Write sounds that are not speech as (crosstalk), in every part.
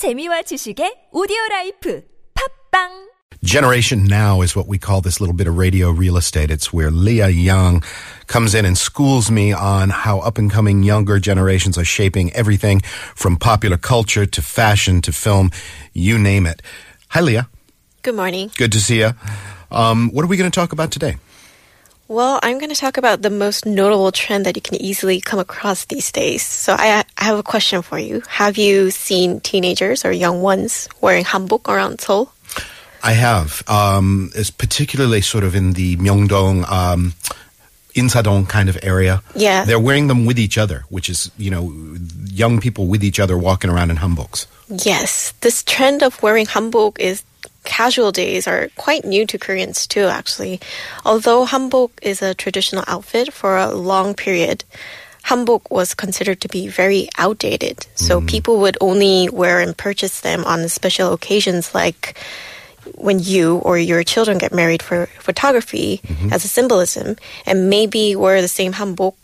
재미와 지식의 오디오 라이프 팝빵 Generation Now is what we call this little bit of radio real estate. It's where Leah Young comes in and schools me on how up and coming younger generations are shaping everything from popular culture to fashion to film, you name it. Hi, Leah. Good morning. Good to see you. Um, what are we going to talk about today? Well, I'm going to talk about the most notable trend that you can easily come across these days. So I, I have a question for you. Have you seen teenagers or young ones wearing hanbok around Seoul? I have. Um, it's particularly sort of in the Myeongdong, um, Insadong kind of area. Yeah. They're wearing them with each other, which is, you know, young people with each other walking around in hanboks. Yes, this trend of wearing hanbok is casual days are quite new to Koreans too, actually. Although hanbok is a traditional outfit for a long period, hanbok was considered to be very outdated. So mm. people would only wear and purchase them on special occasions like when you or your children get married for photography mm-hmm. as a symbolism and maybe wear the same hanbok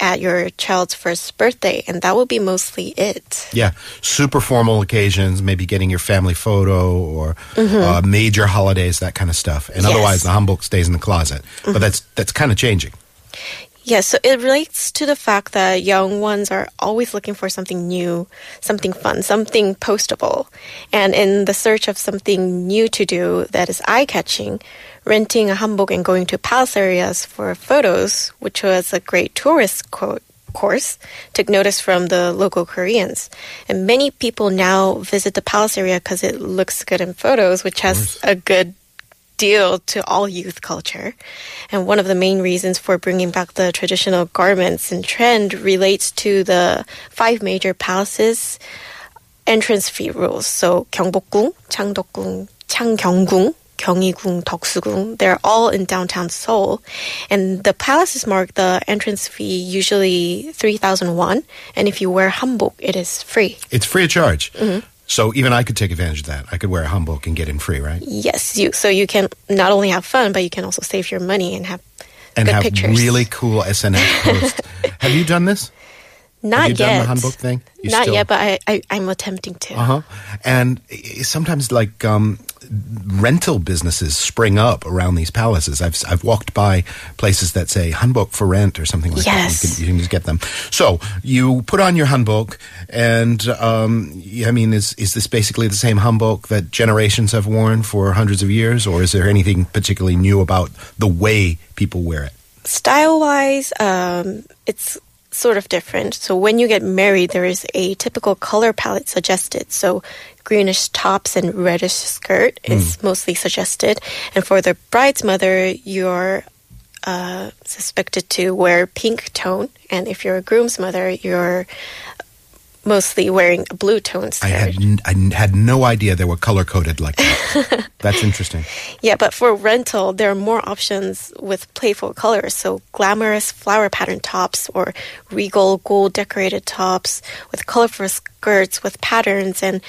at your child's first birthday and that would be mostly it. Yeah, super formal occasions, maybe getting your family photo or uh, major holidays, that kind of stuff. And Mm-hmm. Yes. Mm-hmm. otherwise, the hanbok stays in the closet. But that's that's kind of changing. Yes, so it relates to the fact that young ones are always looking for something new, something fun, something postable. And in the search of something new to do that is eye catching, renting a hanbok and going to palace areas for photos, which was a great tourist co- course, took notice from the local Koreans. And many people now visit the palace area because it looks good in photos, which has a good deal to all youth culture. And one of the main reasons for bringing back the traditional garments and trend relates to the five major palaces entrance fee rules. So 경복궁, 창덕궁, 창경궁, Gyeonghui-gung, Deoksu-gung. They're all in downtown Seoul. And the palaces mark the entrance fee usually 3,000 won. And if you wear hanbok, it is free. It's free of charge. Mm-hmm. So even I could take advantage of that. I could wear a hanbok and get in free, right? Yes, you. So you can not only have fun, but you can also save your money and have and good have pictures. really cool SNS posts. (laughs) have you done this? Not have you yet. done the hanbok thing? You Not still- yet, but I, I I'm attempting to. Uh huh. And sometimes like um, rental businesses spring up around these palaces. I've I've walked by places that say hanbok for rent or something like Yes. that. You can, you can just get them. So you put on your hanbok, and um, I mean, is is this basically the same hanbok that generations have worn for hundreds of years, or is there anything particularly new about the way people wear it? Style wise, um, it's sort of different. So when you get married, there is a typical color palette suggested. So greenish tops and reddish skirt is mostly suggested. And for the bride's mother, you're uh, suspected to wear pink tone. And if you're a groom's mother, you're mostly wearing a blue tone. I had n- I n- had no idea they were color coded like that. (laughs) That's interesting. Yeah, but for rental, there are more options with playful colors. So glamorous flower pattern tops or regal gold decorated tops with colorful skirts with patterns and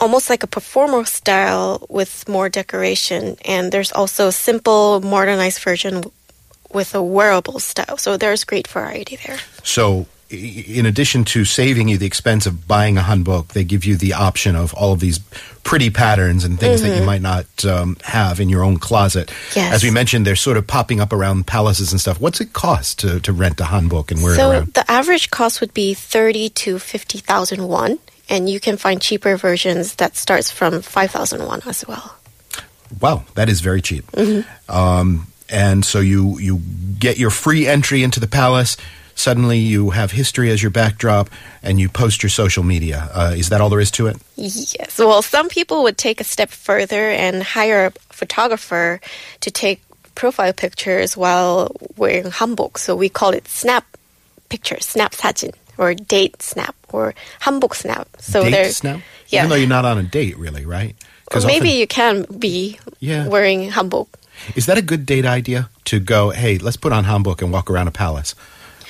almost like a performer style with more decoration. And there's also a simple modernized version with a wearable style. So there's great variety there. So, in addition to saving you the expense of buying a hanbok, they give you the option of all of these pretty patterns and things that you might not um, have in your own closet. Mm-hmm. Yes. As we mentioned, they're sort of popping up around palaces and stuff. What's it cost to, to rent a hanbok and wear it around? So the average cost would be thirty to fifty thousand won, and you can find cheaper versions that starts from five thousand won as well. Wow, that is very cheap. Mm-hmm. Um, and so you you get your free entry into the palace. Suddenly, you have history as your backdrop, and you post your social media. Uh, is that all there is to it? Yes. Well, some people would take a step further and hire a photographer to take profile pictures while wearing hanbok. So we call it snap picture, snap 사진, or date snap, or hanbok snap. So date snap? yeah. Even though you're not on a date, really, right? Or maybe often- you can be Yeah. wearing hanbok. Is that a good date idea to go, hey, let's put on hanbok and walk around a palace?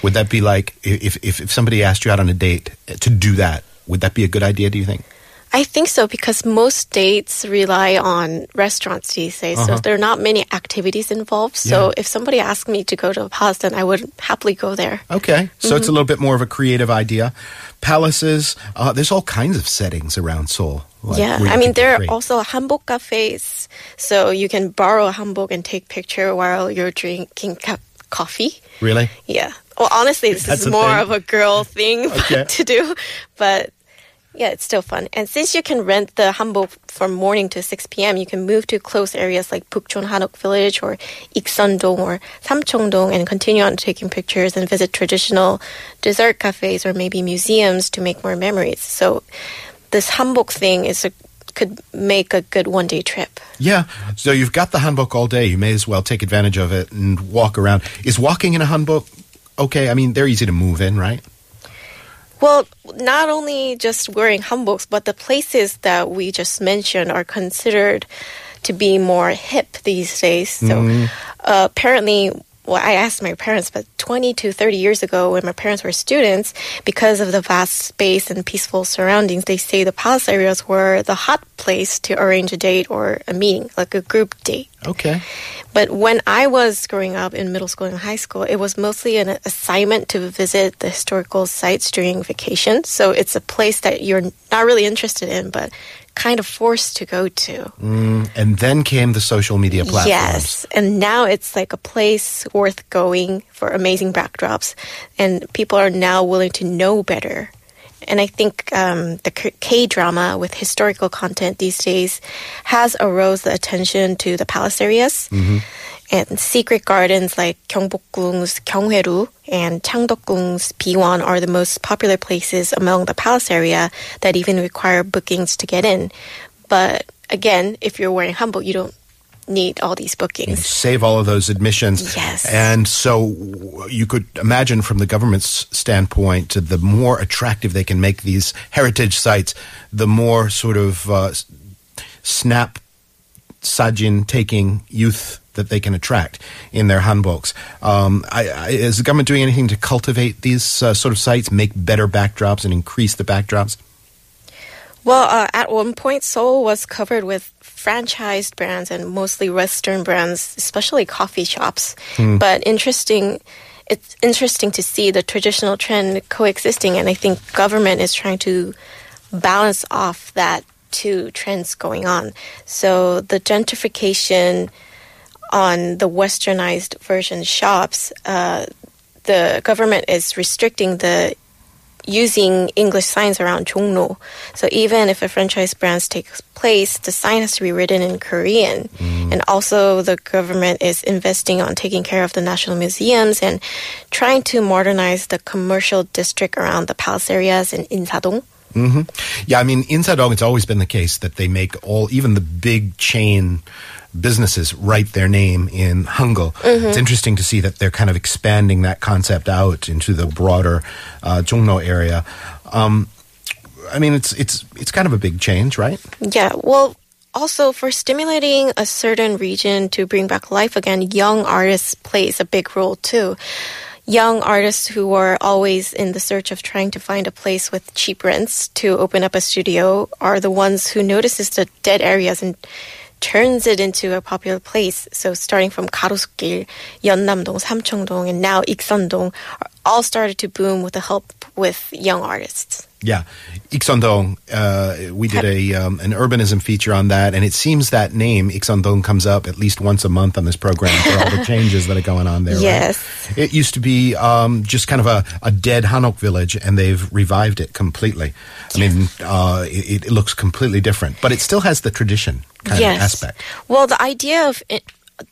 Would that be like, if, if, if somebody asked you out on a date to do that, would that be a good idea, do you think? I think so because most dates rely on restaurants these days, so there are not many activities involved. So Uh-huh. Yeah. if somebody asked me to go to a palace, then I would happily go there. Okay, so Mm-hmm. it's a little bit more of a creative idea. Palaces, uh, there's all kinds of settings around Seoul. like, yeah, I mean there are also hanbok cafes, so you can borrow a hanbok and take picture while you're drinking ca- coffee. Really? Yeah. Well, honestly, this That's is more thing? of a girl (laughs) thing (laughs) Okay. to do, but yeah, it's still fun. And since you can rent the hanbok from morning to 6 p.m., you can move to close areas like Bukchon Hanok Village or Ikseon-dong or Samcheong-dong and continue on taking pictures and visit traditional dessert cafes or maybe museums to make more memories. So this hanbok thing is a could make a good one-day trip. Yeah. So you've got the hanbok all day. You may as well take advantage of it and walk around. Is walking in a hanbok okay? I mean, they're easy to move in, right? Well, not only just wearing hanboks, but the places that we just mentioned are considered to be more hip these days. So uh, apparently, well, I asked my parents, but 20 to 30 years ago, when my parents were students, because of the vast space and peaceful surroundings, they say the palace areas were the hot place to arrange a date or a meeting, like a group date. Okay. But when I was growing up in middle school and high school, it was mostly an assignment to visit the historical sites during vacation. So it's a place that you're not really interested in, but kind of forced to go to. Mm, and then came the social media platforms. Yes. And now it's like a place worth going for amazing backdrops. And people are now willing to know better. And I think um, the K drama with historical content these days has arose the attention to the palace areas. And secret gardens like Gyeongbokgung's Gyeonghoeru and Changdeokgung's Biwon are the most popular places among the palace area that even require bookings to get in. But again, if you're wearing hanbok, you don't need all these bookings. Save all of those admissions. Yes. And so you could imagine from the government's standpoint, the more attractive they can make these heritage sites, the more sort of uh, snap sajin taking youth that they can attract in their hanboks. Um, I, I, is the government doing anything to cultivate these uh, sort of sites, make better backdrops, and increase the backdrops? Well, uh, at one point, Seoul was covered with franchised brands and mostly Western brands, especially coffee shops. But interesting, it's interesting to see the traditional trend coexisting, and I think government is trying to balance off that two trends going on. So the gentrification on the westernized version shops, uh, the government is restricting the using English signs around 종로. So even if a franchise brand takes place, the sign has to be written in Korean. Mm. And also the government is investing on taking care of the national museums and trying to modernize the commercial district around the palace areas in Insadong. Hmm Yeah, I mean, Inside Sadong, it's always been the case that they make all, even the big chain businesses write their name in Hangul. It's interesting to see that they're kind of expanding that concept out into the broader uh, Jongno area. Um, I mean, it's it's it's kind of a big change, right? Yeah, well, also for stimulating a certain region to bring back life again, young artists plays a big role too young artists who are always in the search of trying to find a place with cheap rents to open up a studio are the ones who notices the dead areas and turns it into a popular place. So starting from Garosu-gil, Yeonnam-dong, Samcheong-dong, and now 익선동 all started to boom with the help with young artists. Yeah, Ikseondong. Uh, we did a um, an urbanism feature on that, and it seems that name Ikseondong comes up at least once a month on this program for all the (laughs) changes that are going on there. right? Yes. it used to be um, just kind of a, a dead Hanok village, and they've revived it completely. I mean, uh, it, it looks completely different, but it still has the tradition kind of aspect. Well, the idea of it,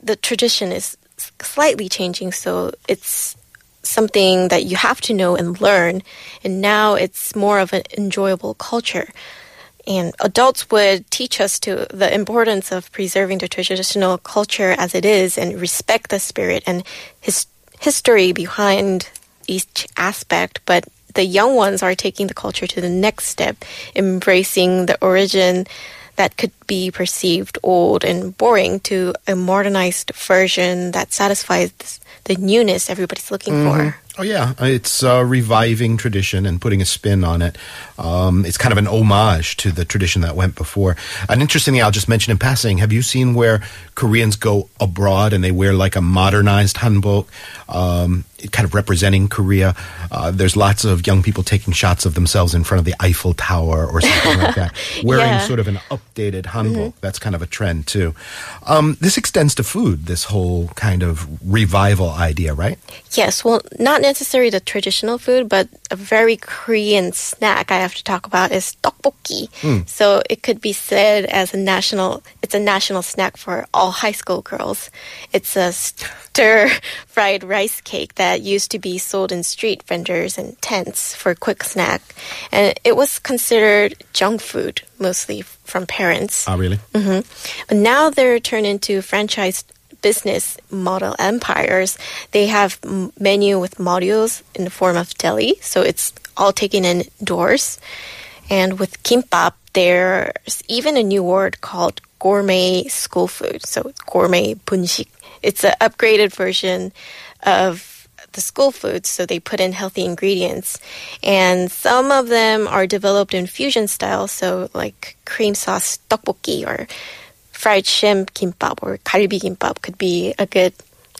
the tradition is slightly changing, so it's something that you have to know and learn. And now it's more of an enjoyable culture. And adults would teach us to the importance of preserving the traditional culture as it is and respect the spirit and his history behind each aspect. But the young ones are taking the culture to the next step, embracing the origin that could be perceived old and boring to a modernized version that satisfies the newness everybody's looking for. Oh yeah, it's uh, reviving tradition and putting a spin on it. Um, it's kind of an homage to the tradition that went before. And interestingly, I'll just mention in passing: Have you seen where Koreans go abroad and they wear like a modernized hanbok, um, kind of representing Korea? Uh, there's lots of young people taking shots of themselves in front of the Eiffel Tower or something like that, (laughs) wearing Yeah. sort of an updated hanbok. That's kind of a trend too. Um, this extends to food. This whole kind of revival idea, right? Yes, well, not necessarily the traditional food, but a very Korean snack I have to talk about is tteokbokki. So it could be said as a national, it's a national snack for all high school girls. It's a stir fried rice cake that used to be sold in street vendors and tents for quick snack. And it was considered junk food, mostly from parents. Ah, really? But now they're turned into franchise business model empires. They have m- menu with modules in the form of deli, so it's all taken indoors. And with kimbap, there's even a new word called gourmet school food. So gourmet bunshik. It's an upgraded version of the school foods, so they put in healthy ingredients. And some of them are developed in fusion style, so like cream sauce tteokbokki or fried shrimp kimbap or galbi kimbap could be a good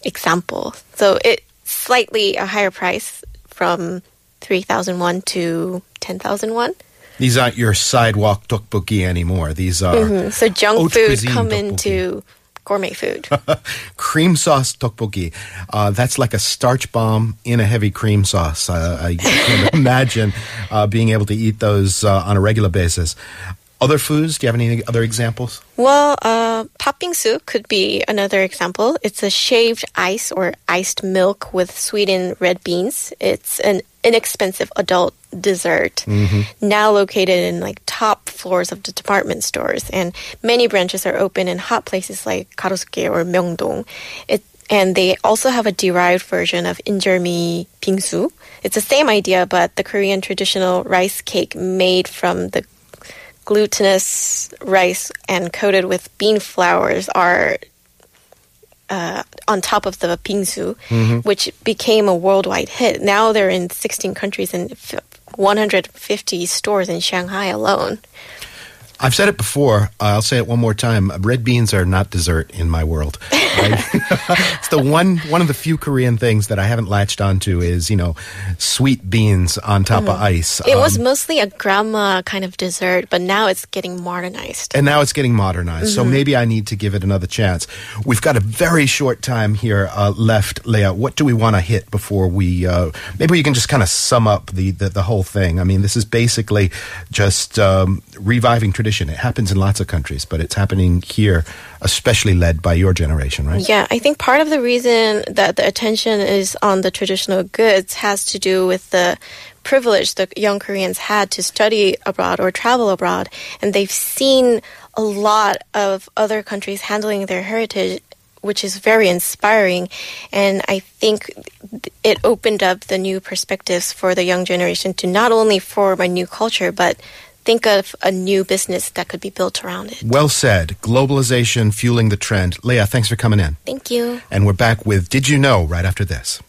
example. So it's slightly a higher price from 3,001 to 10,001. These aren't your sidewalk tteokbokki anymore. These are Mm, So junk food come tteokbokki. into gourmet food. (laughs) cream sauce tteokbokki. Uh, that's like a starch bomb in a heavy cream sauce. Uh, I (laughs) can imagine uh, being able to eat those uh, on a regular basis. Other foods? Do you have any other examples? Well, uh, patbingsu could be another example. It's a shaved ice or iced milk with sweetened red beans. It's an inexpensive adult dessert now located in like top floors of the department stores and many branches are open in hot places like Garosu-gil or Myeongdong. It and they also have a derived version of injeolmi bingsu. It's the same idea, but the Korean traditional rice cake made from the glutinous rice and coated with bean flours are uh, on top of the bingsu, which became a worldwide hit. Now they're in 16 countries and f- 150 stores in Shanghai alone. I've said it before. I'll say it one more time. Red beans are not dessert in my world. right? (laughs) it's the one one of the few Korean things that I haven't latched onto is you know sweet beans on top of ice. It was Um, mostly a grandma kind of dessert, but now it's getting modernized. and now it's getting modernized. So maybe I need to give it another chance. We've got a very short time here uh, left, Leah. What do we want to hit before we? Uh, maybe you can just kind of sum up the, the the whole thing. I mean, this is basically just um, reviving tradition. It happens in lots of countries, but it's happening here, especially led by your generation, right? Yeah, I think part of the reason that the attention is on the traditional goods has to do with the privilege the young Koreans had to study abroad or travel abroad, and they've seen a lot of other countries handling their heritage. Which is very inspiring, and I think it opened up the new perspectives for the young generation to not only form a new culture, but think of a new business that could be built around it. Well said. Globalization fueling the trend. Leah, thanks for coming in. Thank you. And we're back with Did You Know right after this.